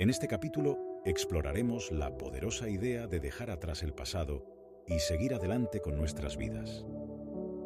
En este capítulo exploraremos la poderosa idea de dejar atrás el pasado y seguir adelante con nuestras vidas.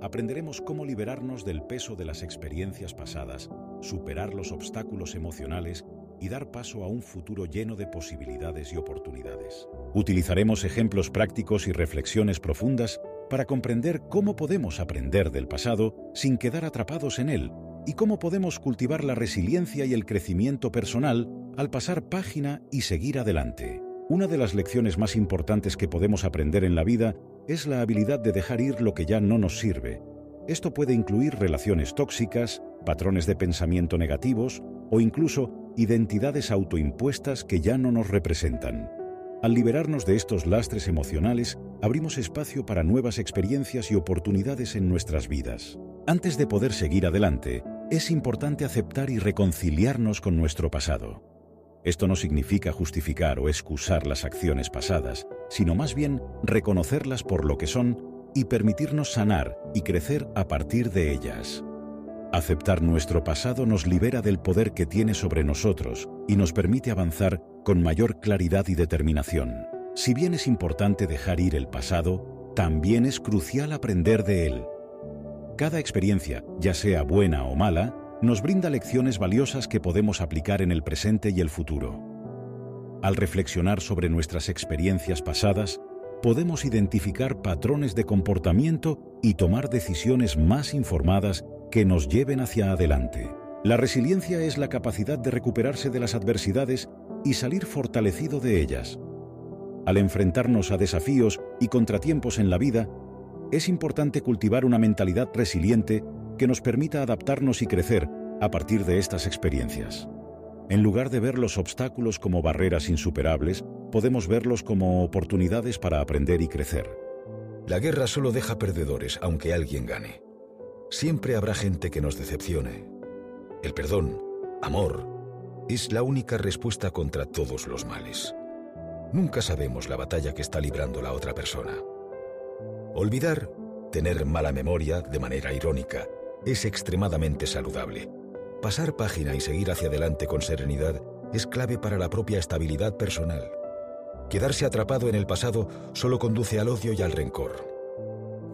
Aprenderemos cómo liberarnos del peso de las experiencias pasadas, superar los obstáculos emocionales y dar paso a un futuro lleno de posibilidades y oportunidades. Utilizaremos ejemplos prácticos y reflexiones profundas para comprender cómo podemos aprender del pasado sin quedar atrapados en él y cómo podemos cultivar la resiliencia y el crecimiento personal al pasar página y seguir adelante. Una de las lecciones más importantes que podemos aprender en la vida es la habilidad de dejar ir lo que ya no nos sirve. Esto puede incluir relaciones tóxicas, patrones de pensamiento negativos o incluso identidades autoimpuestas que ya no nos representan. Al liberarnos de estos lastres emocionales, abrimos espacio para nuevas experiencias y oportunidades en nuestras vidas. Antes de poder seguir adelante, es importante aceptar y reconciliarnos con nuestro pasado. Esto no significa justificar o excusar las acciones pasadas, sino más bien reconocerlas por lo que son y permitirnos sanar y crecer a partir de ellas. Aceptar nuestro pasado nos libera del poder que tiene sobre nosotros y nos permite avanzar con mayor claridad y determinación. Si bien es importante dejar ir el pasado, también es crucial aprender de él. Cada experiencia, ya sea buena o mala, nos brinda lecciones valiosas que podemos aplicar en el presente y el futuro. Al reflexionar sobre nuestras experiencias pasadas, podemos identificar patrones de comportamiento y tomar decisiones más informadas que nos lleven hacia adelante. La resiliencia es la capacidad de recuperarse de las adversidades y salir fortalecido de ellas. Al enfrentarnos a desafíos y contratiempos en la vida, es importante cultivar una mentalidad resiliente que nos permita adaptarnos y crecer a partir de estas experiencias. En lugar de ver los obstáculos como barreras insuperables, podemos verlos como oportunidades para aprender y crecer. La guerra solo deja perdedores, aunque alguien gane. Siempre habrá gente que nos decepcione. El perdón, amor, es la única respuesta contra todos los males. Nunca sabemos la batalla que está librando la otra persona. Olvidar, tener mala memoria de manera irónica, es extremadamente saludable. Pasar página y seguir hacia adelante con serenidad es clave para la propia estabilidad personal. Quedarse atrapado en el pasado solo conduce al odio y al rencor.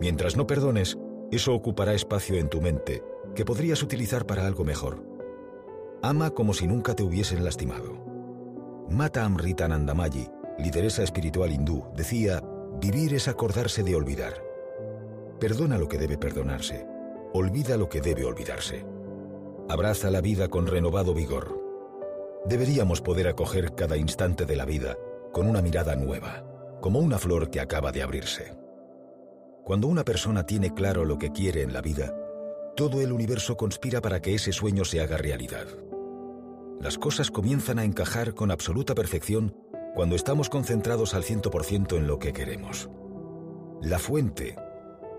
Mientras no perdones, eso ocupará espacio en tu mente que podrías utilizar para algo mejor. Ama como si nunca te hubiesen lastimado. Mata Amrita Nandamayi, lideresa espiritual hindú, decía, vivir es acordarse de olvidar. Perdona lo que debe perdonarse olvida lo que debe olvidarse. Abraza la vida con renovado vigor. Deberíamos poder acoger cada instante de la vida con una mirada nueva, como una flor que acaba de abrirse. Cuando una persona tiene claro lo que quiere en la vida, todo el universo conspira para que ese sueño se haga realidad. Las cosas comienzan a encajar con absoluta perfección cuando estamos concentrados al 100% en lo que queremos. La fuente,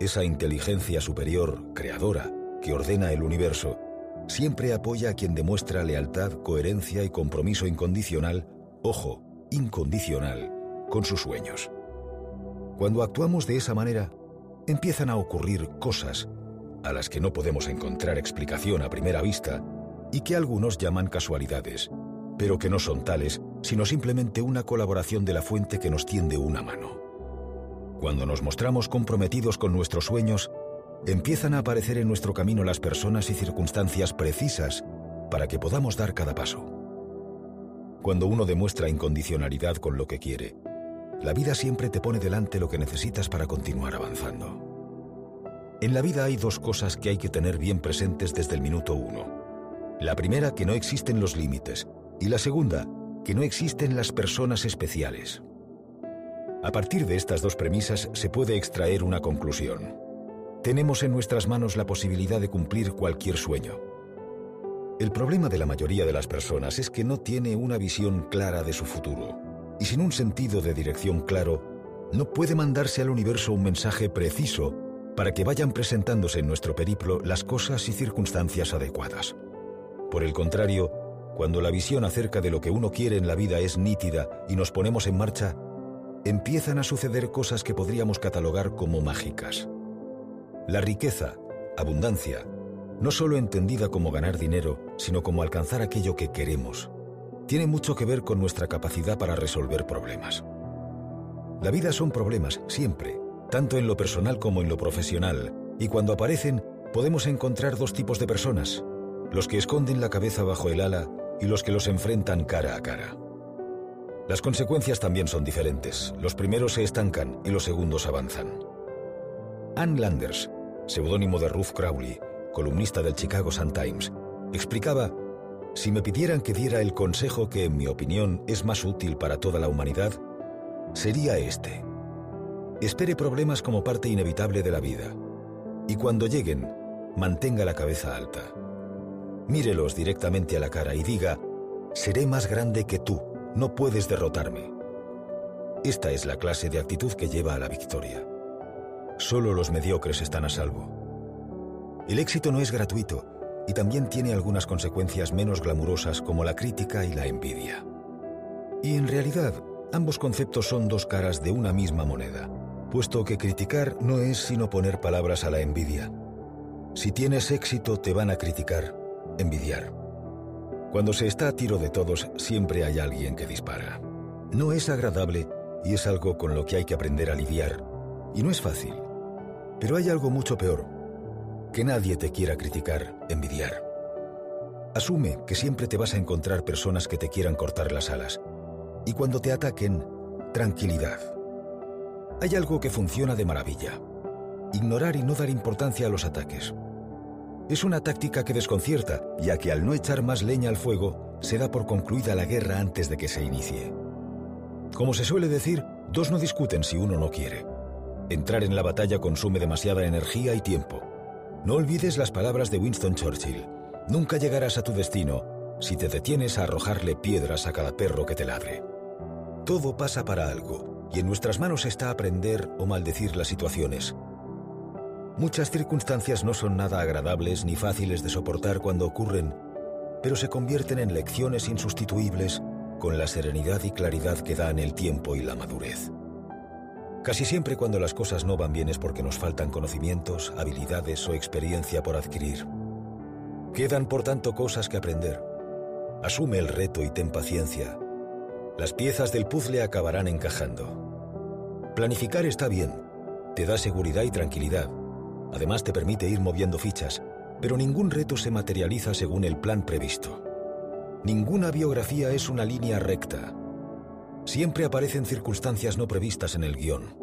esa inteligencia superior, creadora, que ordena el universo, siempre apoya a quien demuestra lealtad, coherencia y compromiso incondicional, ojo, incondicional, con sus sueños. Cuando actuamos de esa manera, empiezan a ocurrir cosas a las que no podemos encontrar explicación a primera vista y que algunos llaman casualidades, pero que no son tales, sino simplemente una colaboración de la fuente que nos tiende una mano. Cuando nos mostramos comprometidos con nuestros sueños, empiezan a aparecer en nuestro camino las personas y circunstancias precisas para que podamos dar cada paso. Cuando uno demuestra incondicionalidad con lo que quiere, la vida siempre te pone delante lo que necesitas para continuar avanzando. En la vida hay dos cosas que hay que tener bien presentes desde el minuto uno. La primera, que no existen los límites, y la segunda, que no existen las personas especiales. A partir de estas dos premisas se puede extraer una conclusión. Tenemos en nuestras manos la posibilidad de cumplir cualquier sueño. El problema de la mayoría de las personas es que no tiene una visión clara de su futuro, y sin un sentido de dirección claro, no puede mandarse al universo un mensaje preciso para que vayan presentándose en nuestro periplo las cosas y circunstancias adecuadas. Por el contrario, cuando la visión acerca de lo que uno quiere en la vida es nítida y nos ponemos en marcha, empiezan a suceder cosas que podríamos catalogar como mágicas. La riqueza, abundancia, no solo entendida como ganar dinero, sino como alcanzar aquello que queremos, tiene mucho que ver con nuestra capacidad para resolver problemas. La vida son problemas, siempre, tanto en lo personal como en lo profesional, y cuando aparecen podemos encontrar dos tipos de personas, los que esconden la cabeza bajo el ala y los que los enfrentan cara a cara. Las consecuencias también son diferentes. Los primeros se estancan y los segundos avanzan. Ann Landers, seudónimo de Ruth Crowley, columnista del Chicago Sun-Times, explicaba, si me pidieran que diera el consejo que en mi opinión es más útil para toda la humanidad, sería este. Espere problemas como parte inevitable de la vida y cuando lleguen, mantenga la cabeza alta. Mírelos directamente a la cara y diga, seré más grande que tú no puedes derrotarme. Esta es la clase de actitud que lleva a la victoria. Solo los mediocres están a salvo. El éxito no es gratuito y también tiene algunas consecuencias menos glamurosas como la crítica y la envidia. Y en realidad, ambos conceptos son dos caras de una misma moneda, puesto que criticar no es sino poner palabras a la envidia. Si tienes éxito te van a criticar, envidiar. Cuando se está a tiro de todos, siempre hay alguien que dispara. No es agradable y es algo con lo que hay que aprender a lidiar. Y no es fácil. Pero hay algo mucho peor. Que nadie te quiera criticar, envidiar. Asume que siempre te vas a encontrar personas que te quieran cortar las alas. Y cuando te ataquen, tranquilidad. Hay algo que funciona de maravilla. Ignorar y no dar importancia a los ataques. Es una táctica que desconcierta, ya que al no echar más leña al fuego, se da por concluida la guerra antes de que se inicie. Como se suele decir, dos no discuten si uno no quiere. Entrar en la batalla consume demasiada energía y tiempo. No olvides las palabras de Winston Churchill. Nunca llegarás a tu destino si te detienes a arrojarle piedras a cada perro que te ladre. Todo pasa para algo, y en nuestras manos está aprender o maldecir las situaciones, Muchas circunstancias no son nada agradables ni fáciles de soportar cuando ocurren, pero se convierten en lecciones insustituibles con la serenidad y claridad que dan el tiempo y la madurez. Casi siempre cuando las cosas no van bien es porque nos faltan conocimientos, habilidades o experiencia por adquirir. Quedan por tanto cosas que aprender. Asume el reto y ten paciencia. Las piezas del puzzle acabarán encajando. Planificar está bien, te da seguridad y tranquilidad, Además te permite ir moviendo fichas, pero ningún reto se materializa según el plan previsto. Ninguna biografía es una línea recta. Siempre aparecen circunstancias no previstas en el guion.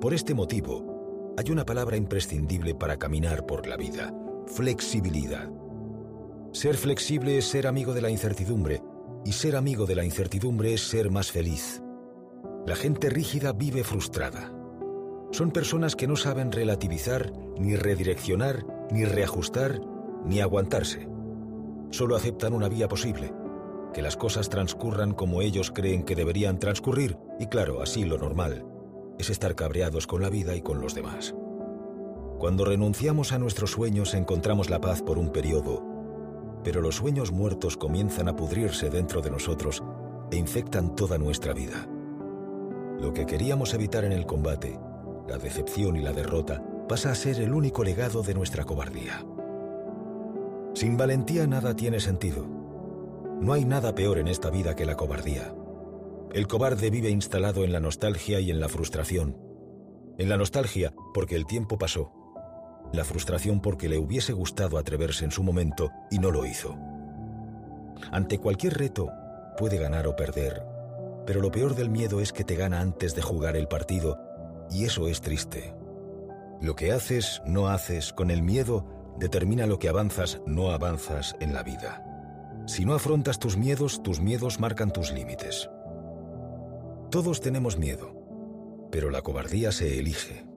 Por este motivo, hay una palabra imprescindible para caminar por la vida, flexibilidad. Ser flexible es ser amigo de la incertidumbre, y ser amigo de la incertidumbre es ser más feliz. La gente rígida vive frustrada. Son personas que no saben relativizar, ni redireccionar, ni reajustar, ni aguantarse. Solo aceptan una vía posible, que las cosas transcurran como ellos creen que deberían transcurrir, y claro, así lo normal, es estar cabreados con la vida y con los demás. Cuando renunciamos a nuestros sueños encontramos la paz por un periodo, pero los sueños muertos comienzan a pudrirse dentro de nosotros e infectan toda nuestra vida. Lo que queríamos evitar en el combate, la decepción y la derrota pasa a ser el único legado de nuestra cobardía. Sin valentía nada tiene sentido. No hay nada peor en esta vida que la cobardía. El cobarde vive instalado en la nostalgia y en la frustración. En la nostalgia porque el tiempo pasó. La frustración porque le hubiese gustado atreverse en su momento y no lo hizo. Ante cualquier reto puede ganar o perder, pero lo peor del miedo es que te gana antes de jugar el partido y eso es triste. Lo que haces, no haces, con el miedo, determina lo que avanzas, no avanzas en la vida. Si no afrontas tus miedos, tus miedos marcan tus límites. Todos tenemos miedo, pero la cobardía se elige.